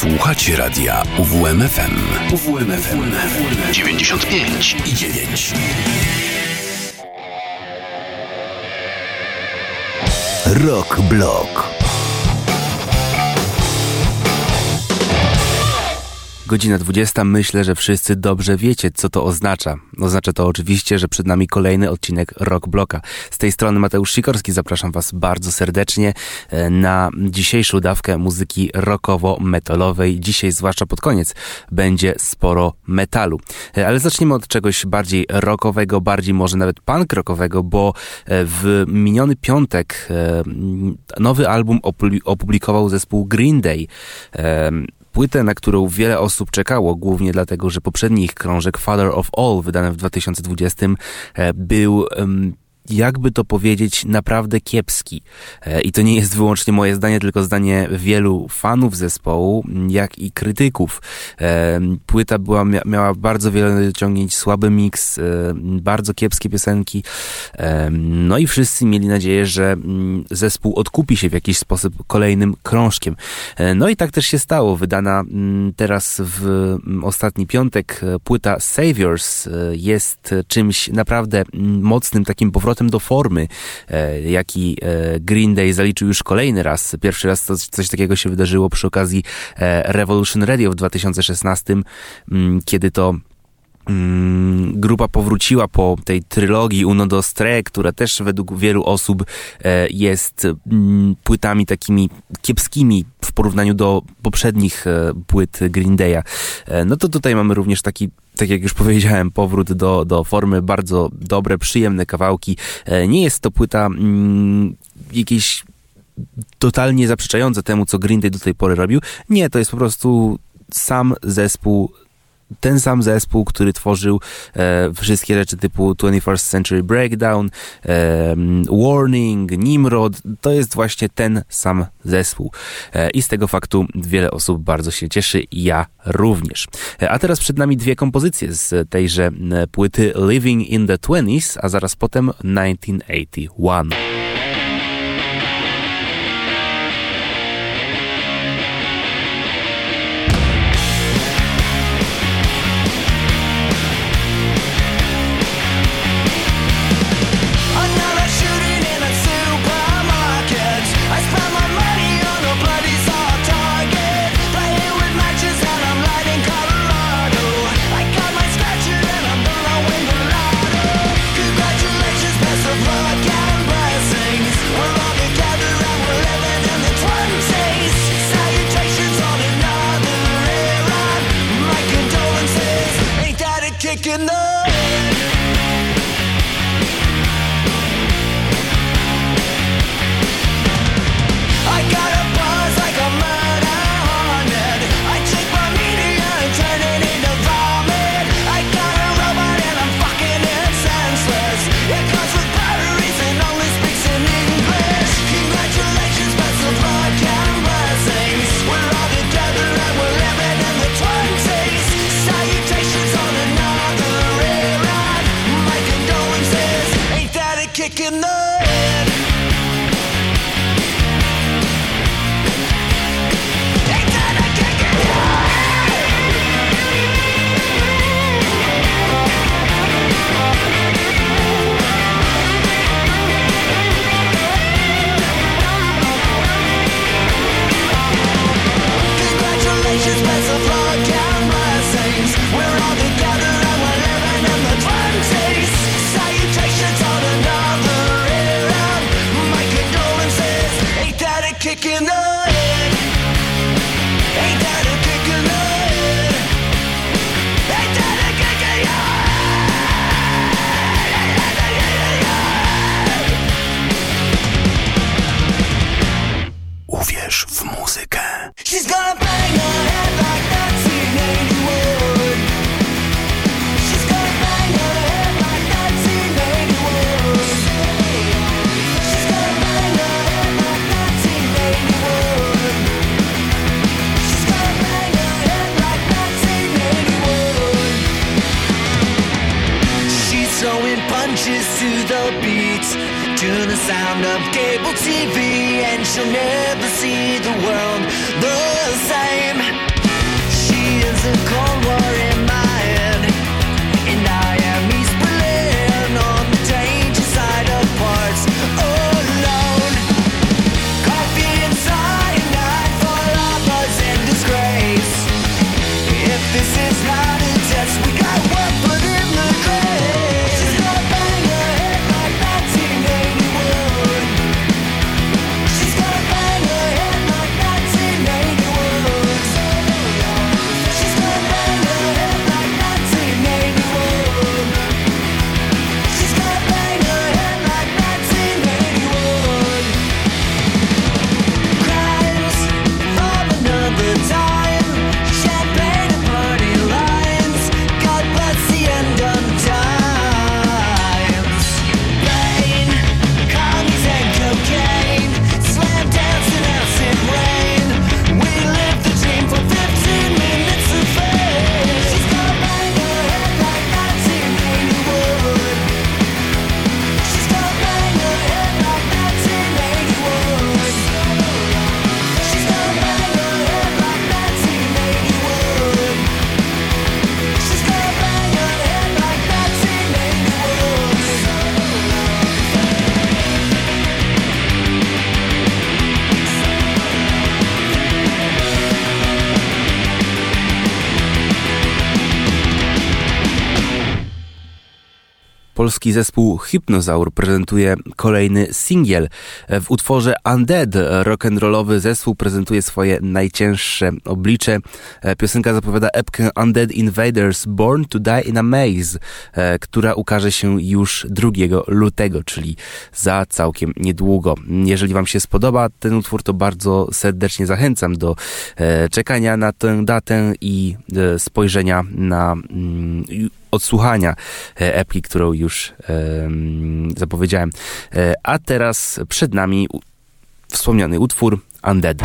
Słuchacie radia UWMFM. UWMFM 95 i 9. Rock Block. Godzina 20. Myślę, że wszyscy dobrze wiecie, co to oznacza. Oznacza to oczywiście, że przed nami kolejny odcinek Rock Bloka. Z tej strony Mateusz Sikorski. Zapraszam Was bardzo serdecznie e, na dzisiejszą dawkę muzyki rockowo-metalowej. Dzisiaj, zwłaszcza pod koniec, będzie sporo metalu. E, ale zaczniemy od czegoś bardziej rockowego, bardziej może nawet punk rockowego, bo e, w miniony piątek nowy album opublikował zespół Green Day płytę, na którą wiele osób czekało, głównie dlatego, że poprzedni ich krążek Father of All, wydany w 2020, e, był jakby to powiedzieć, naprawdę kiepski. E, I to nie jest wyłącznie moje zdanie, tylko zdanie wielu fanów zespołu, jak i krytyków. E, płyta była, miała bardzo wiele ciągnięć, słaby miks, e, bardzo kiepskie piosenki. No i wszyscy mieli nadzieję, że mm, zespół odkupi się w jakiś sposób kolejnym krążkiem. No i tak też się stało. Wydana mm, teraz w mm, ostatni piątek płyta Saviors jest czymś naprawdę mocnym, takim powrotem powrotem do formy, e, jaki e, Green Day zaliczył już kolejny raz. Pierwszy raz to, coś takiego się wydarzyło przy okazji e, Revolution Radio w 2016, mm, kiedy to mm, grupa powróciła po tej trylogii Uno dos Tre, która też według wielu osób jest mm, płytami takimi kiepskimi w porównaniu do poprzednich płyt Green Day'a. No to tutaj mamy również taki tak jak już powiedziałem, powrót do, do formy, bardzo dobre, przyjemne kawałki. E, nie jest to płyta mm, jakieś totalnie zaprzeczające temu, co Green Day do tej pory robił. Nie, to jest po prostu sam zespół ten sam zespół, który tworzył e, wszystkie rzeczy typu 21st Century Breakdown, e, Warning, Nimrod, to jest właśnie ten sam zespół. E, I z tego faktu wiele osób bardzo się cieszy, ja również. E, a teraz przed nami dwie kompozycje z tejże e, płyty Living in the Twenties, a zaraz potem 1981. polski zespół Hypnozaur prezentuje kolejny singiel. W utworze Undead rock'n'rollowy zespół prezentuje swoje najcięższe oblicze. Piosenka zapowiada epkę Undead Invaders Born to Die in a Maze, która ukaże się już 2 lutego, czyli za całkiem niedługo. Jeżeli Wam się spodoba ten utwór, to bardzo serdecznie zachęcam do e, czekania na tę datę i e, spojrzenia na mm, odsłuchania e, epki, którą już zapowiedziałem. A teraz przed nami wspomniany utwór Undead.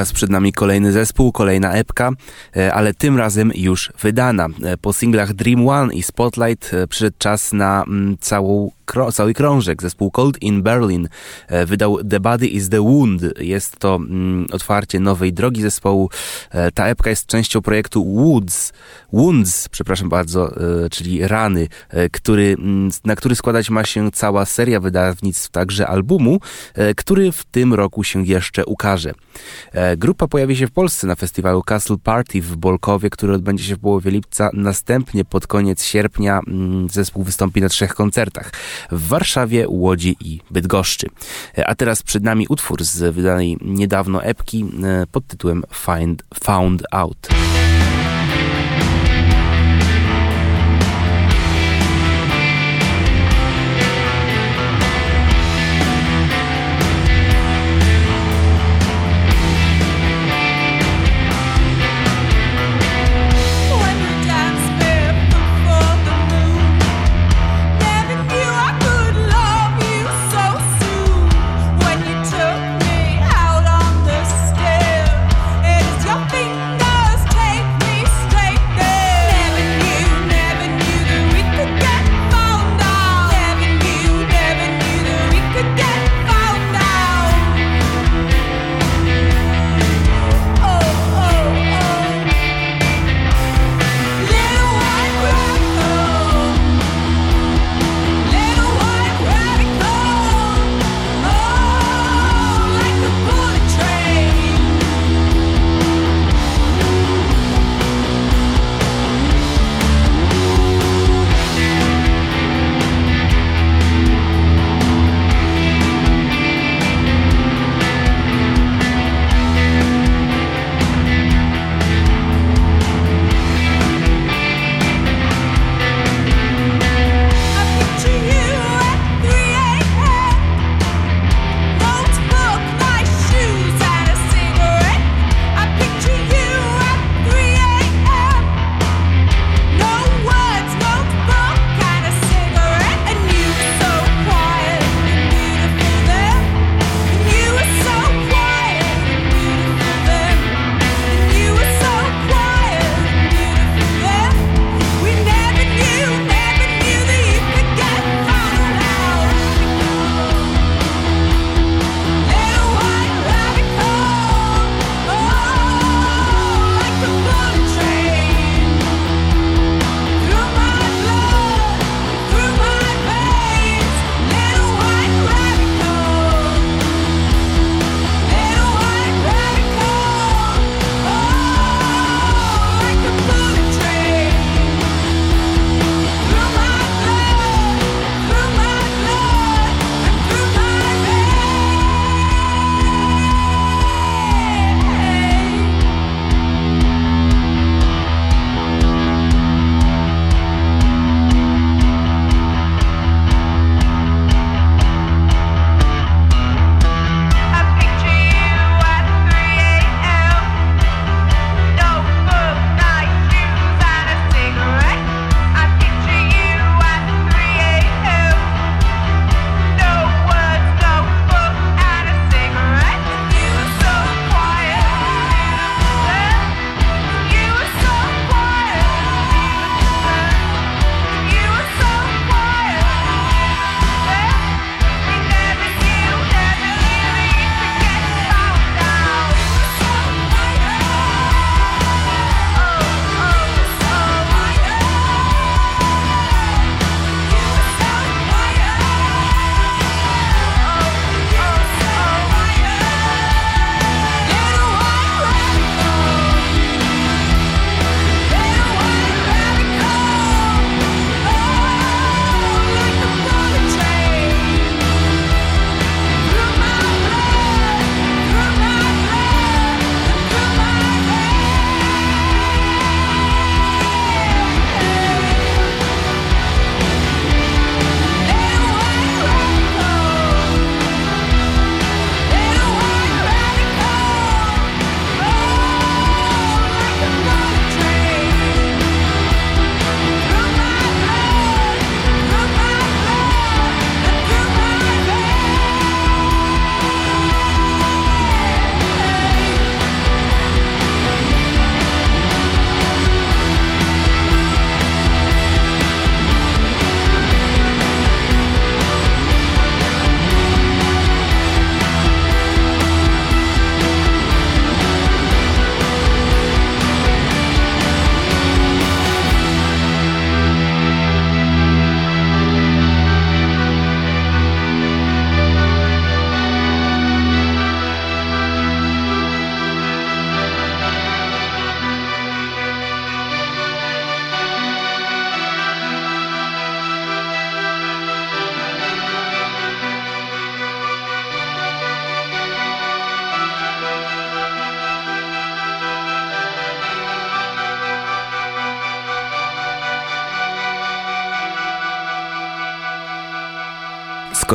Teraz przed nami kolejny zespół, kolejna epka, e, ale tym razem już wydana. E, po singlach Dream One i Spotlight e, przyszedł czas na mm, całą cały krążek. Zespół Cold in Berlin e, wydał The Body is the Wound. Jest to mm, otwarcie nowej drogi zespołu. E, ta epka jest częścią projektu Woods, Wounds, przepraszam bardzo, e, czyli rany, który, mm, na który składać ma się cała seria wydawnictw, także albumu, który w tym roku się jeszcze ukaże. Grupa pojawi się w Polsce na festiwalu Castle Party w Bolkowie, który odbędzie się w połowie lipca. Następnie pod koniec sierpnia mm, zespół wystąpi na trzech koncertach w Warszawie, Łodzi i Bydgoszczy. A teraz przed nami utwór z wydanej niedawno epki e, pod tytułem Find, Found Out.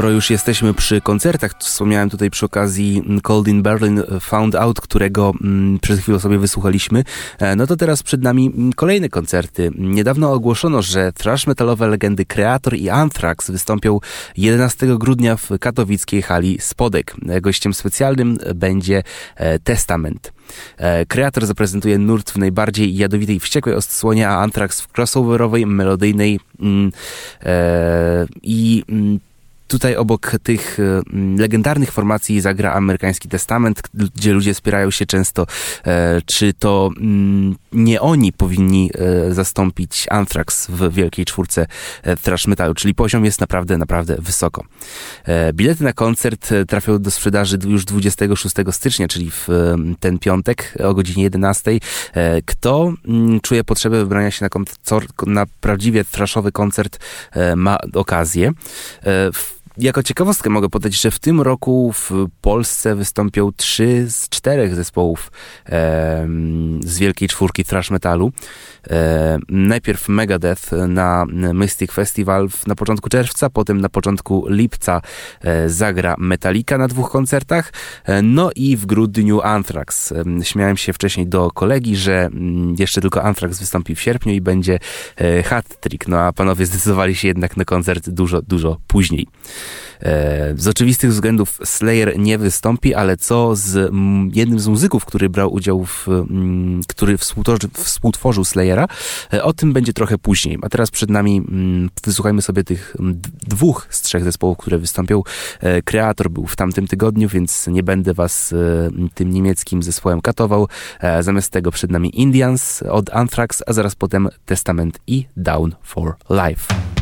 Skoro już jesteśmy przy koncertach, wspomniałem tutaj przy okazji Cold in Berlin Found Out, którego mm, przed chwilą sobie wysłuchaliśmy, e, no to teraz przed nami mm, kolejne koncerty. Niedawno ogłoszono, że thrash metalowe legendy Creator i Anthrax wystąpią 11 grudnia w katowickiej hali Spodek. Gościem specjalnym będzie e, Testament. Kreator zaprezentuje nurt w najbardziej jadowitej, wściekłej odsłonie, a Anthrax w crossoverowej, melodyjnej mm, e, i mm, Tutaj obok tych e, legendarnych formacji zagra amerykański testament, gdzie ludzie spierają się często, e, czy to nie oni powinni e, zastąpić Anthrax w wielkiej czwórce thrash metalu, czyli poziom jest naprawdę, naprawdę wysoko. Bilety na koncert trafią do sprzedaży już 26 stycznia, czyli w ten piątek o godzinie 11. Kto czuje potrzebę wybrania się na, na prawdziwie thrashowy koncert, ma okazję. W jako ciekawostkę mogę podać, że w tym roku w Polsce wystąpią trzy z czterech zespołów e, z wielkiej czwórki thrash metalu. E, najpierw Megadeth na Mystic Festival na początku czerwca, potem na początku lipca e, zagra Metallica na dwóch koncertach, e, no i w grudniu Anthrax. Śmiałem się wcześniej do kolegi, że mm, jeszcze tylko Anthrax wystąpi w sierpniu i będzie hat trick, no a panowie zdecydowali się jednak na koncert dużo, dużo później. E, z oczywistych względów Slayer nie wystąpi, ale co z jednym z muzyków, który brał udział w, który współtworzył, współtworzył Slayera, e, o tym będzie trochę później. A teraz przed nami wysłuchajmy sobie tych dwóch z trzech zespołów, które wystąpią. E, kreator był w tamtym tygodniu, więc nie będę was tym niemieckim zespołem katował. Zamiast tego przed nami Indians od Anthrax, a zaraz potem Testament i Down for Life.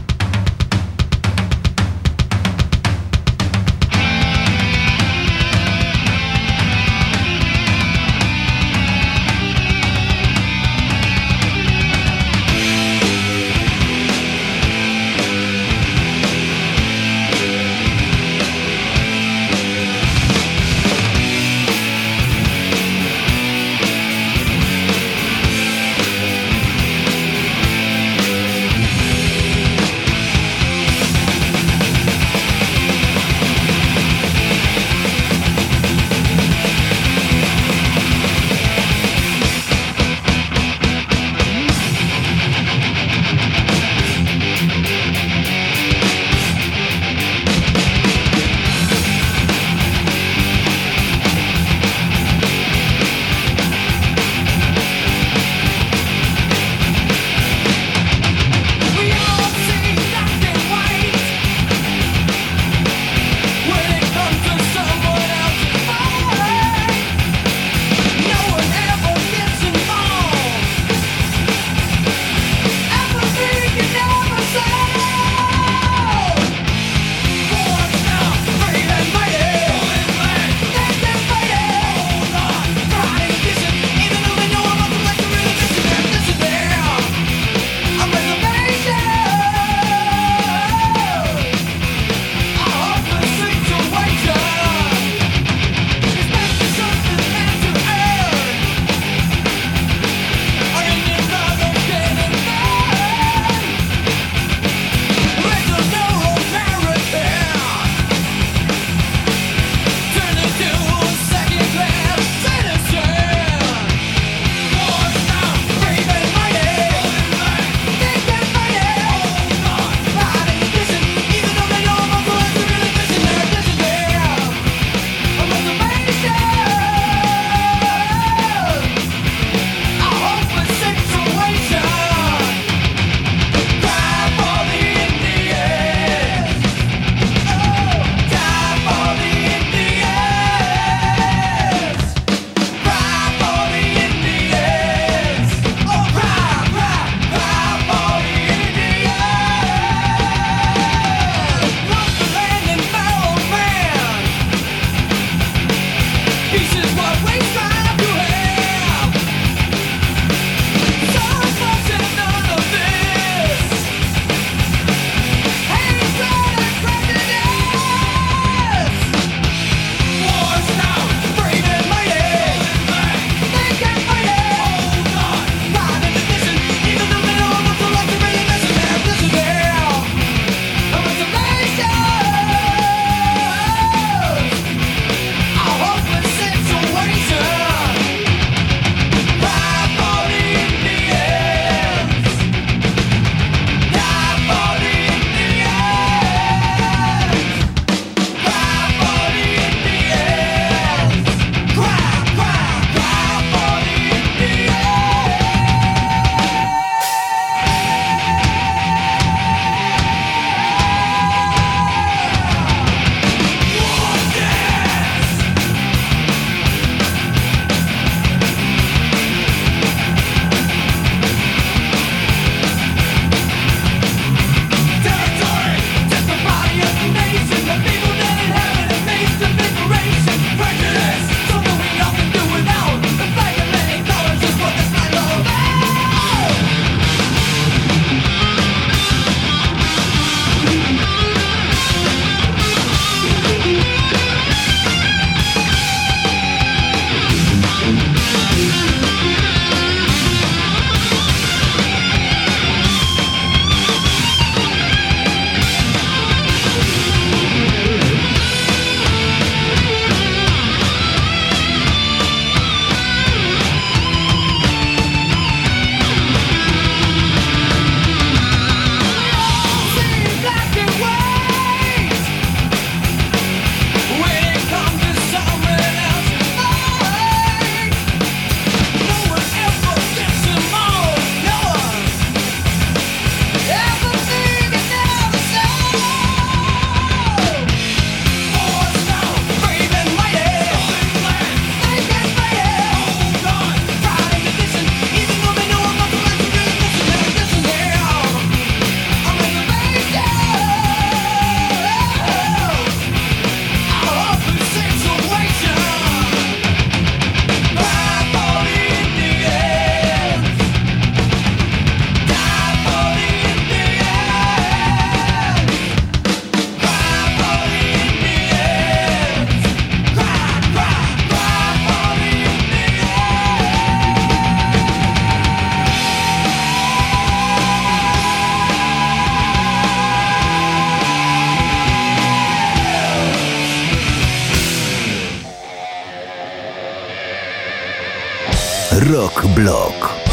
Rock Block.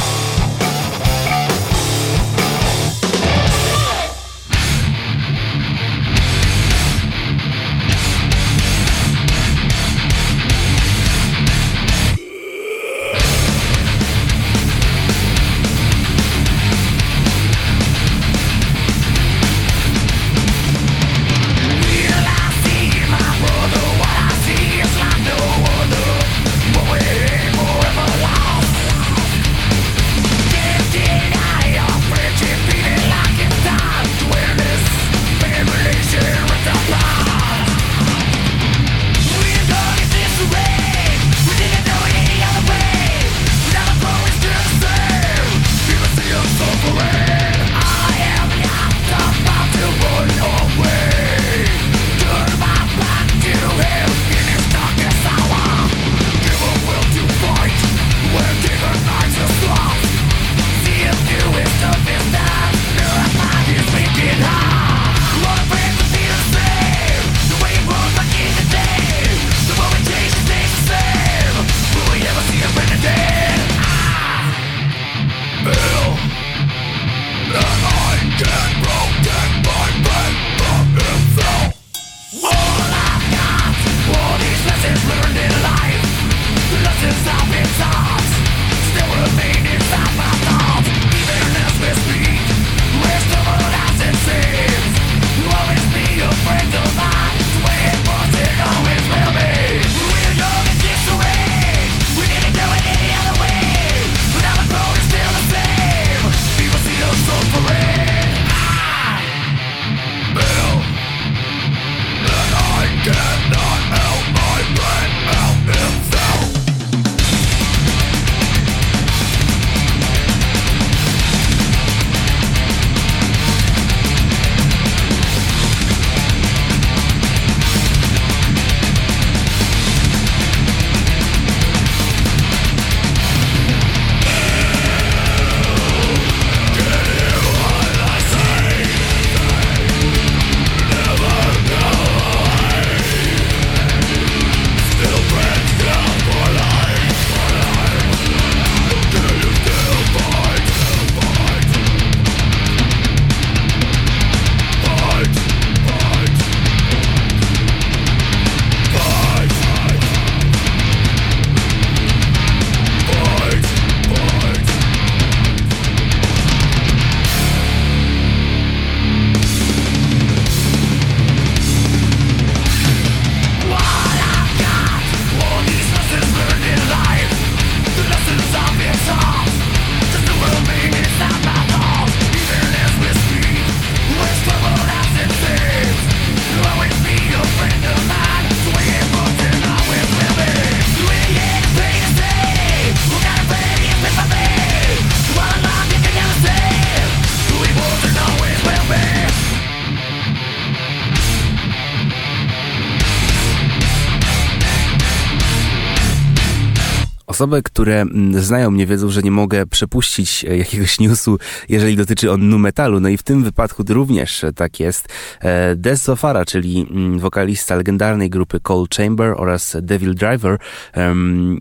Osoby, które mm, znają mnie, wiedzą, że nie mogę przepuścić e, jakiegoś newsu, jeżeli dotyczy on nu metalu. No i w tym wypadku również tak jest. E, Des Sofara, czyli mm, wokalista legendarnej grupy Cold Chamber oraz Devil Driver,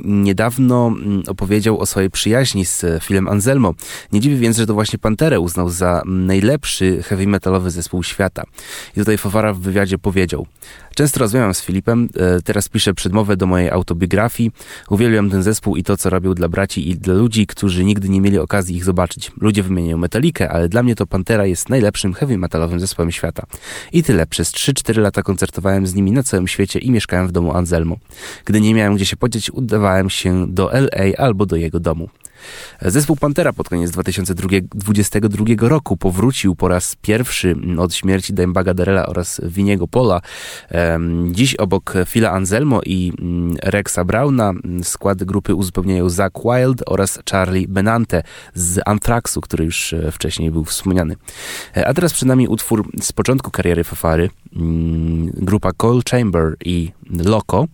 niedawno mm, opowiedział o swojej przyjaźni z filmem Anselmo. Nie dziwi więc, że to właśnie Panterę uznał za najlepszy heavy metalowy zespół świata. I tutaj Fofara w wywiadzie powiedział: Często rozmawiam z Filipem, e, teraz piszę przedmowę do mojej autobiografii. Uwielbiam ten zespół i to, co robił dla braci i dla ludzi, którzy nigdy nie mieli okazji ich zobaczyć. Ludzie wymieniają Metalikę, ale dla mnie to Pantera jest najlepszym heavy metalowym zespołem świata. I tyle. Przez 3-4 lata koncertowałem z nimi na całym świecie i mieszkałem w domu Anselmo. Gdy nie miałem gdzie się podzieć, udawałem się do LA albo do jego domu. Zespół Pantera pod koniec 2022 roku powrócił po raz pierwszy od śmierci Dimebagga Darrella oraz Winiego Pola. Dziś obok Phila Anselmo i mm, Rexa Browna skład grupy uzupełniają Zach Wild oraz Charlie Benante z Anthraxu, który już e, wcześniej był wspomniany. E, a teraz przed nami utwór z początku kariery Fafary, mm, grupa Cold Chamber i Loco,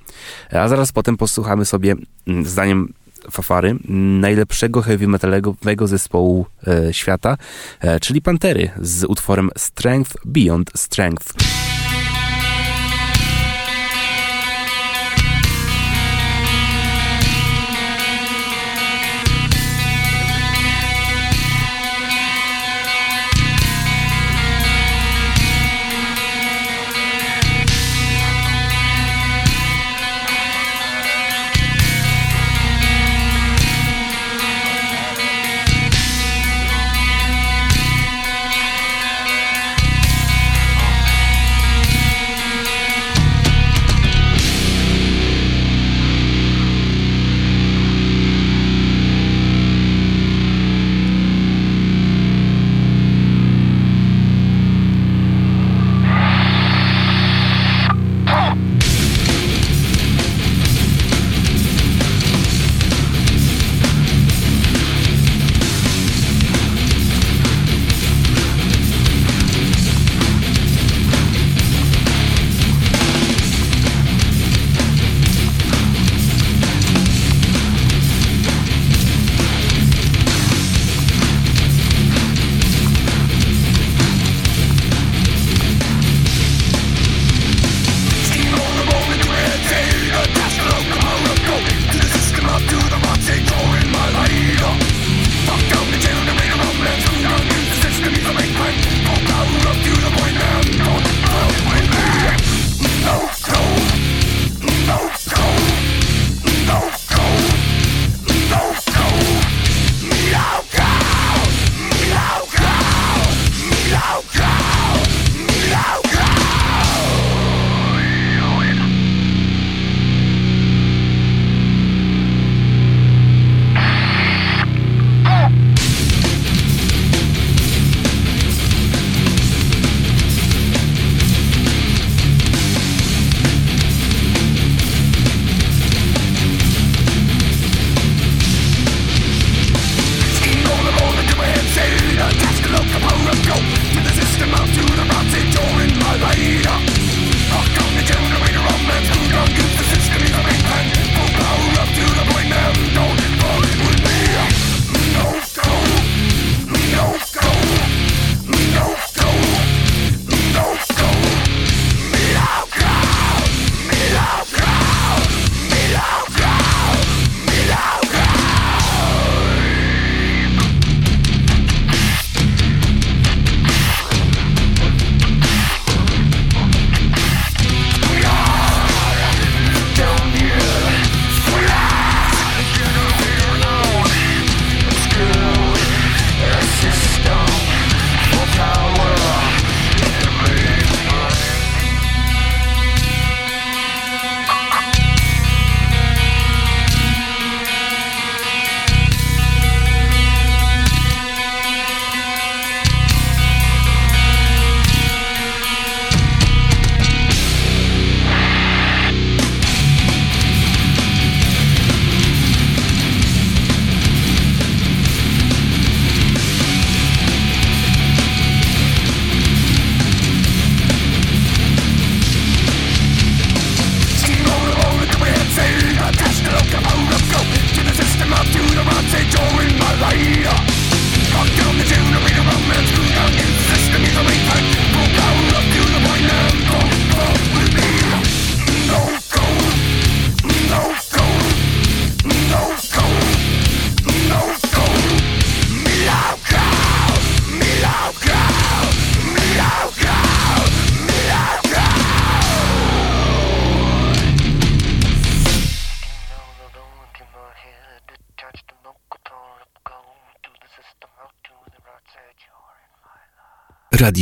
e, a zaraz potem posłuchamy sobie, mm, zdaniem Fafary, najlepszego heavy metalowego zespołu e, świata, e, czyli Pantery z utworem Strength Beyond Strength.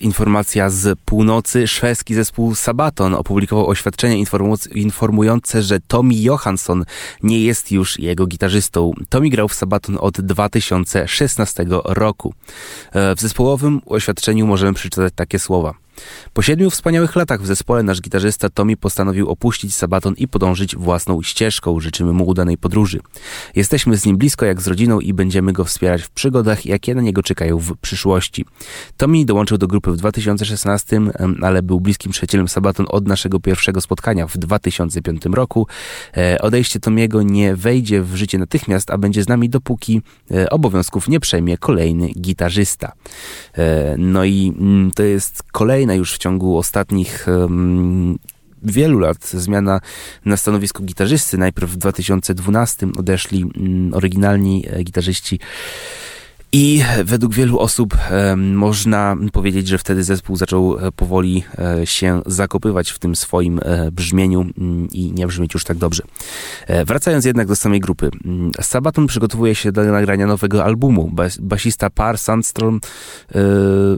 Informacja z północy. Szwedzki zespół Sabaton opublikował oświadczenie informujące, że Tommy Johansson nie jest już jego gitarzystą. Tommy grał w Sabaton od 2016 roku. E, w zespołowym oświadczeniu możemy przeczytać takie słowa. Po siedmiu wspaniałych latach w zespole nasz gitarzysta Tommy postanowił opuścić Sabaton i podążyć własną ścieżką. Życzymy mu udanej podróży. Jesteśmy z nim blisko jak z rodziną i będziemy go wspierać w przygodach, jakie na niego czekają w przyszłości. Tommy dołączył do grupy w 2016, ale był bliskim przyjacielem Sabaton od naszego pierwszego spotkania w 2005 roku. E, odejście Tomiego nie wejdzie w życie natychmiast, a będzie z nami dopóki e, obowiązków nie przejmie kolejny gitarzysta. E, no i mm, to jest kolejna kolejna już w ciągu ostatnich um, wielu lat zmiana na stanowisku gitarzysty. Najpierw w 2012 odeszli um, oryginalni e, gitarzyści I według wielu osób e, można powiedzieć, że wtedy zespół zaczął e, powoli e, się zakopywać w tym swoim brzmieniu mm, i nie brzmieć już tak dobrze. Wracając jednak do samej grupy. Mm, Sabaton przygotowuje się do nagrania nowego albumu. Bas, basista Par Sandstrom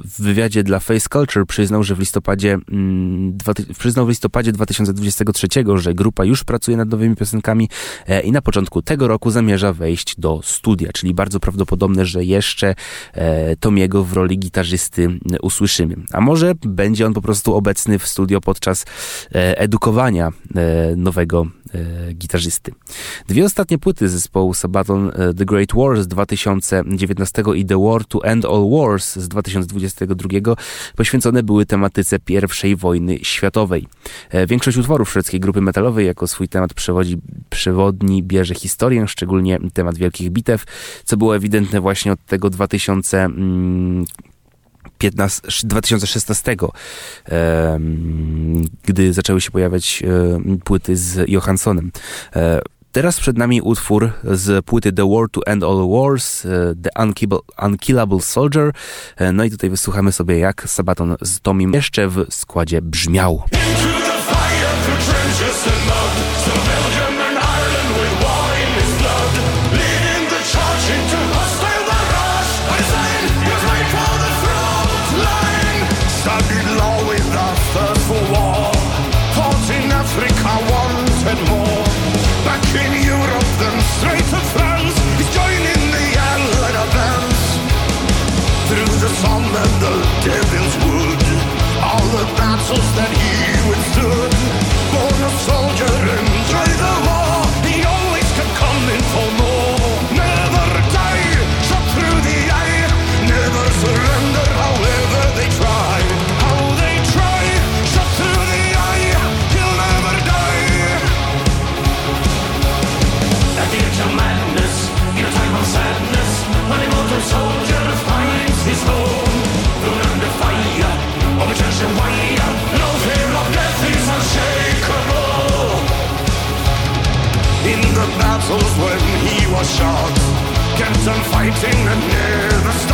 w wywiadzie dla Face Culture przyznał, że w listopadzie mm, przyznał w listopadzie 2023, że grupa już pracuje nad nowymi piosenkami i na początku tego roku zamierza wejść do studia, czyli bardzo prawdopodobne, że jest jeszcze e, Tomiego w roli gitarzysty usłyszymy. A może będzie on po prostu obecny w studio podczas e, edukowania e, nowego gitarzysty. Dwie ostatnie płyty zespołu Sabaton The Great War z 2019 i The War to End All Wars z 2022 poświęcone były tematyce I wojny światowej. Większość utworów szwedzkiej grupy metalowej jako swój temat przewodzi, przewodni bierze historię, szczególnie temat wielkich bitew, co było ewidentne właśnie od tego 2000 15, 2016, gdy zaczęły się pojawiać płyty z Johanssonem. E, teraz przed nami utwór z płyty The War to End All Wars, e, The Unkillable Soldier. E, no i tutaj wysłuchamy sobie, jak Sabaton z Tomim jeszcze w składzie brzmiał. and fighting that never stop.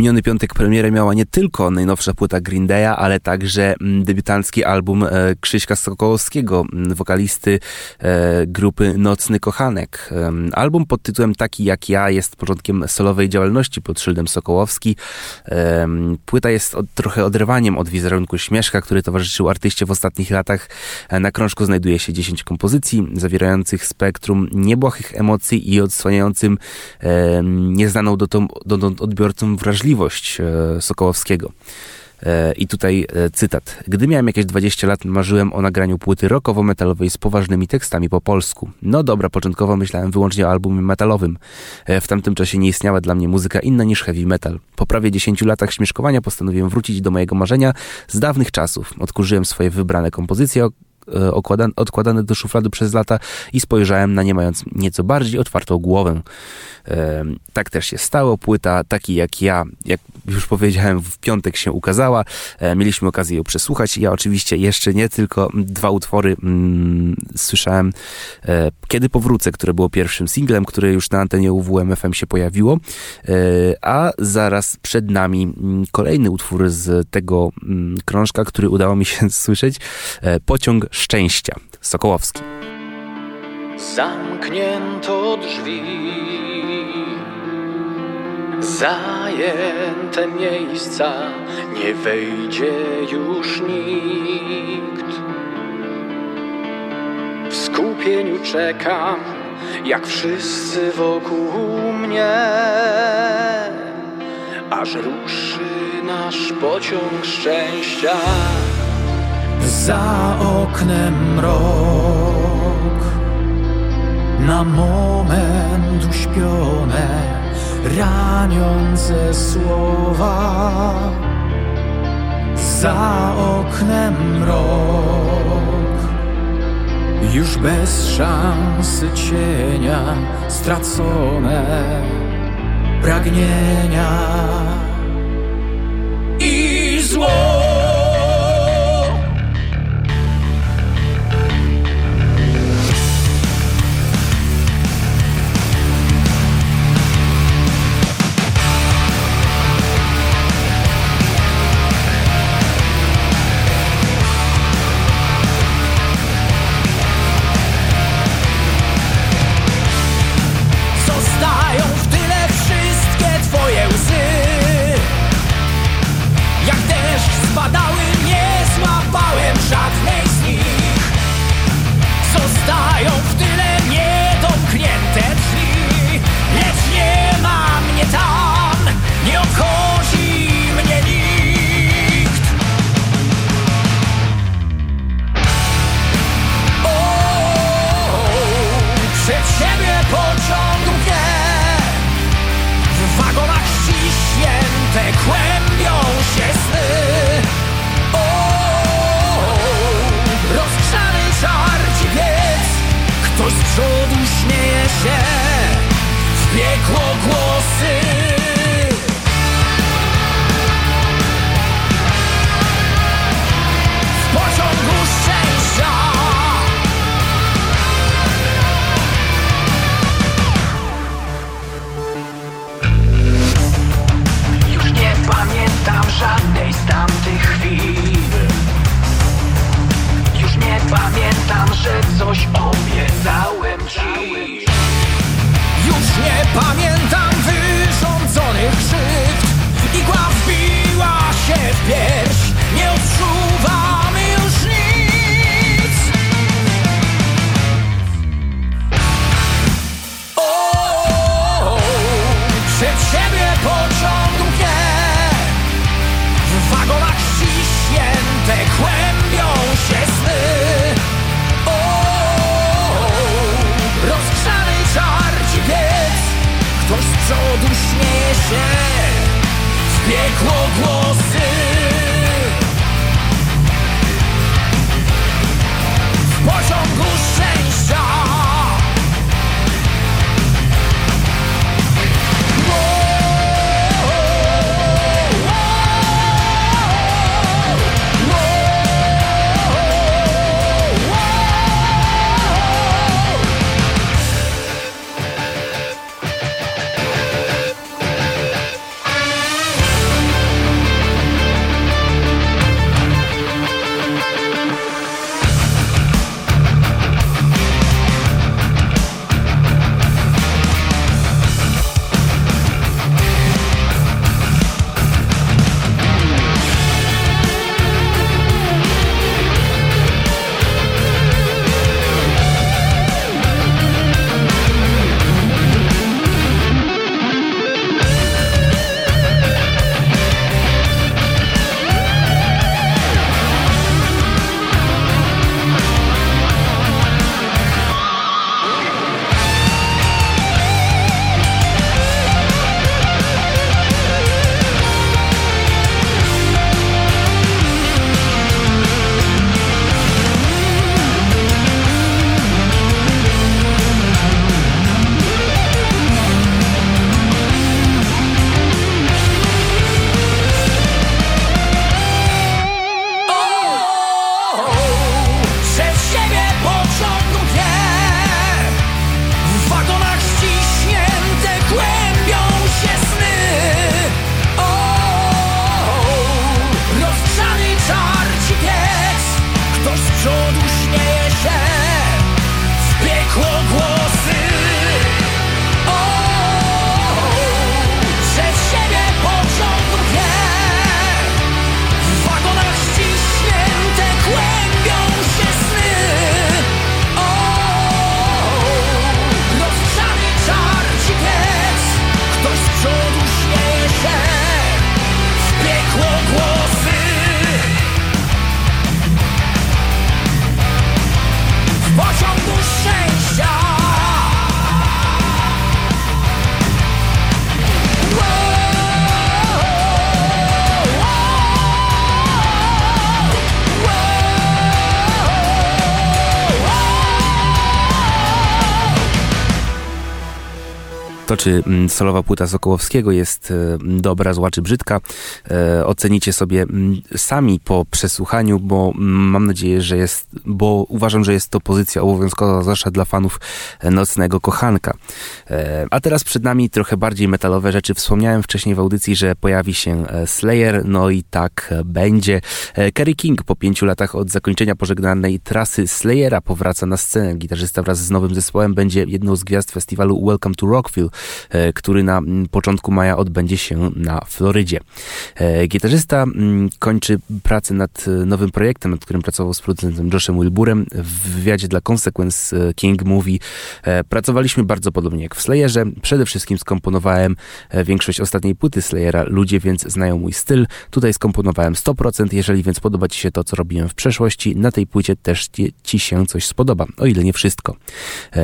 Miniony piątek premierę miała nie tylko najnowsza płyta Green Day'a, ale także mm, debiutancki album e, Krzyśka Sokołowskiego, mm, wokalisty e, grupy Nocny Kochanek. Album pod tytułem Taki jak ja jest początkiem solowej działalności pod szyldem Sokołowski. Płyta jest od, trochę odrywaniem od wizerunku Śmieszka, który towarzyszył artyście w ostatnich latach. E, na krążku znajduje się 10 kompozycji zawierających spektrum niebłahych emocji i odsłaniającym nieznaną dotąd odbiorcom wrażliwość e, Sokołowskiego. E, I tutaj e, cytat. Gdy miałem jakieś 20 lat, marzyłem o nagraniu płyty rockowo-metalowej z poważnymi tekstami po polsku. No dobra, początkowo myślałem wyłącznie o albumie metalowym. W tamtym czasie nie istniała dla mnie muzyka inna niż heavy metal. Po prawie 10 latach śmieszkowania postanowiłem wrócić do mojego marzenia z dawnych czasów. Odkurzyłem swoje wybrane kompozycje, odkładane do szuflady przez lata i spojrzałem na nie mając nieco bardziej otwartą głowę. E, tak też się stało. Płyta taki jak ja, jak już powiedziałem, w piątek się ukazała. E, mieliśmy okazję ją przesłuchać. Ja oczywiście jeszcze nie, tylko dwa utwory mm, słyszałem Kiedy powrócę, które było pierwszym singlem, które już na antenie UWMFM się pojawiło, a zaraz przed nami mm, kolejny utwór z tego mm, krążka, który udało mi się słyszeć. Pociąg szczęścia. Sokołowski. Zamknięto drzwi, zajęte miejsca, nie wejdzie już nikt. W skupieniu czekam, jak wszyscy wokół mnie, aż ruszy nasz pociąg szczęścia. Za oknem mrok Na moment uśpione Raniące słowa Za oknem mrok Już bez szansy cienia Stracone pragnienia I zło piekło głosy. W pociągu szczęścia. Już nie pamiętam żadnej z tamtych chwil. Już nie pamiętam, że coś o mnie przodu śmieje się w piekło głosy to, czy mm, solowa płyta Sokołowskiego jest e, dobra, zła czy brzydka, e, ocenicie sobie mm, sami po przesłuchaniu, bo mm, mam nadzieję, że jest, bo uważam, że jest to pozycja obowiązkowa, zwłaszcza dla fanów e, Nocnego Kochanka. A teraz przed nami trochę bardziej metalowe rzeczy. Wspomniałem wcześniej w audycji, że pojawi się Slayer, no i tak będzie. Kerry King po pięciu latach od zakończenia pożegnanej trasy Slayera powraca na scenę. Gitarzysta wraz z nowym zespołem będzie jedną z gwiazd festiwalu Welcome to Rockville, który na początku maja odbędzie się na Florydzie. E, gitarzysta kończy pracę nad e, nowym projektem, nad którym pracował z producentem Joshem Wilburem. W wywiadzie dla Consequence King mówi Pracowaliśmy bardzo podobnie jak w Slayerze. Przede wszystkim skomponowałem większość ostatniej płyty Slayera. Ludzie więc znają mój styl. Tutaj skomponowałem 100%. Jeżeli więc podoba Ci się to, co robiłem w przeszłości, na tej płycie też Ci się coś spodoba, o ile nie wszystko.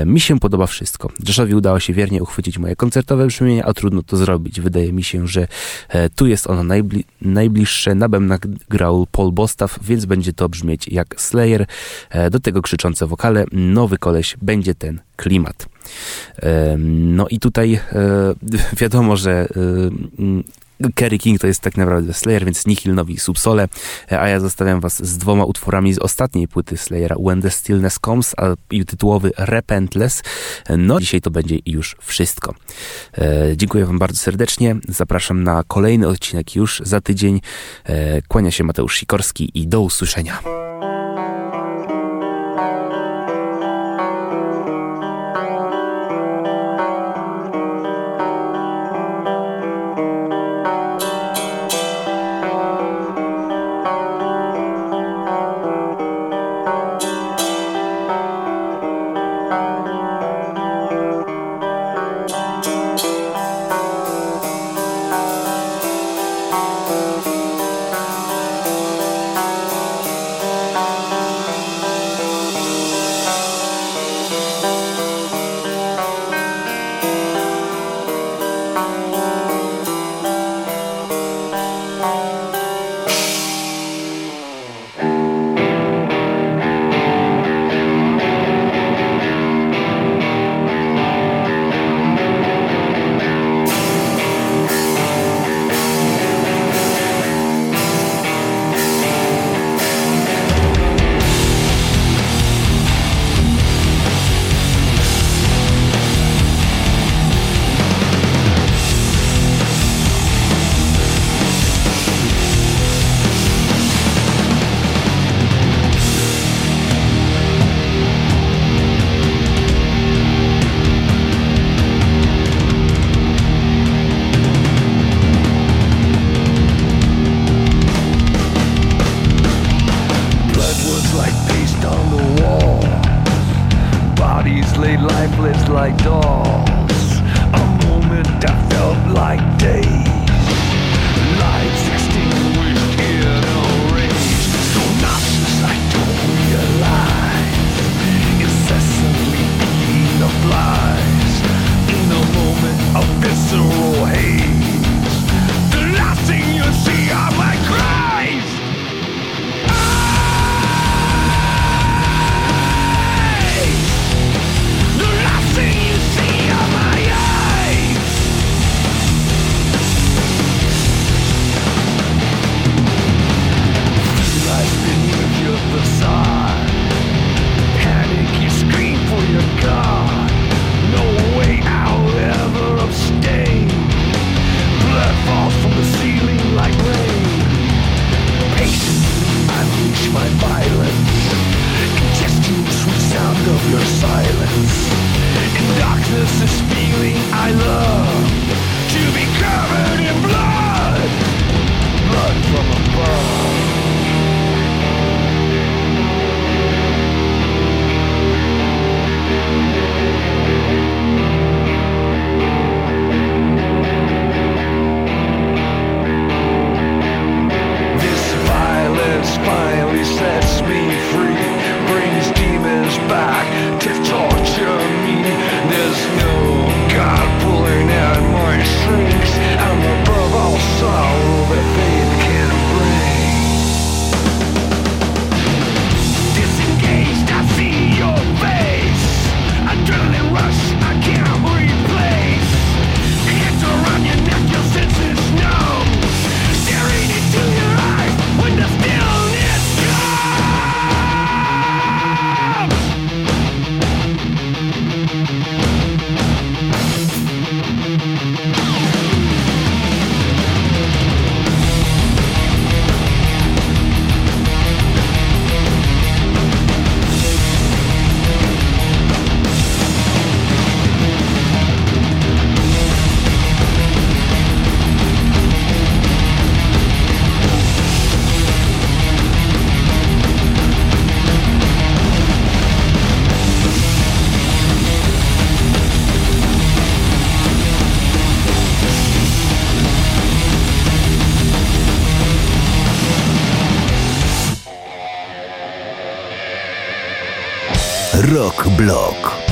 Mi się podoba wszystko. Joshowi udało się wiernie uchwycić moje koncertowe brzmienie, a trudno to zrobić. Wydaje mi się, że e, tu jest ono najbli najbliższe. Nabem nagrał Paul Bostaw, więc będzie to brzmieć jak Slayer. E, do tego krzyczące wokale. Nowy koleś będzie ten klimat. E, no i tutaj wiadomo, że Kerry King to jest tak naprawdę Slayer, więc Nihil Nowi Subsole, a ja zostawiam was z dwoma utworami z ostatniej płyty Slayera, When the Stillness Comes, a i tytułowy Repentless. No, dzisiaj to będzie już wszystko. E, dziękuję wam bardzo serdecznie, zapraszam na kolejny odcinek już za tydzień. E, kłania się Mateusz Sikorski i do usłyszenia. Rock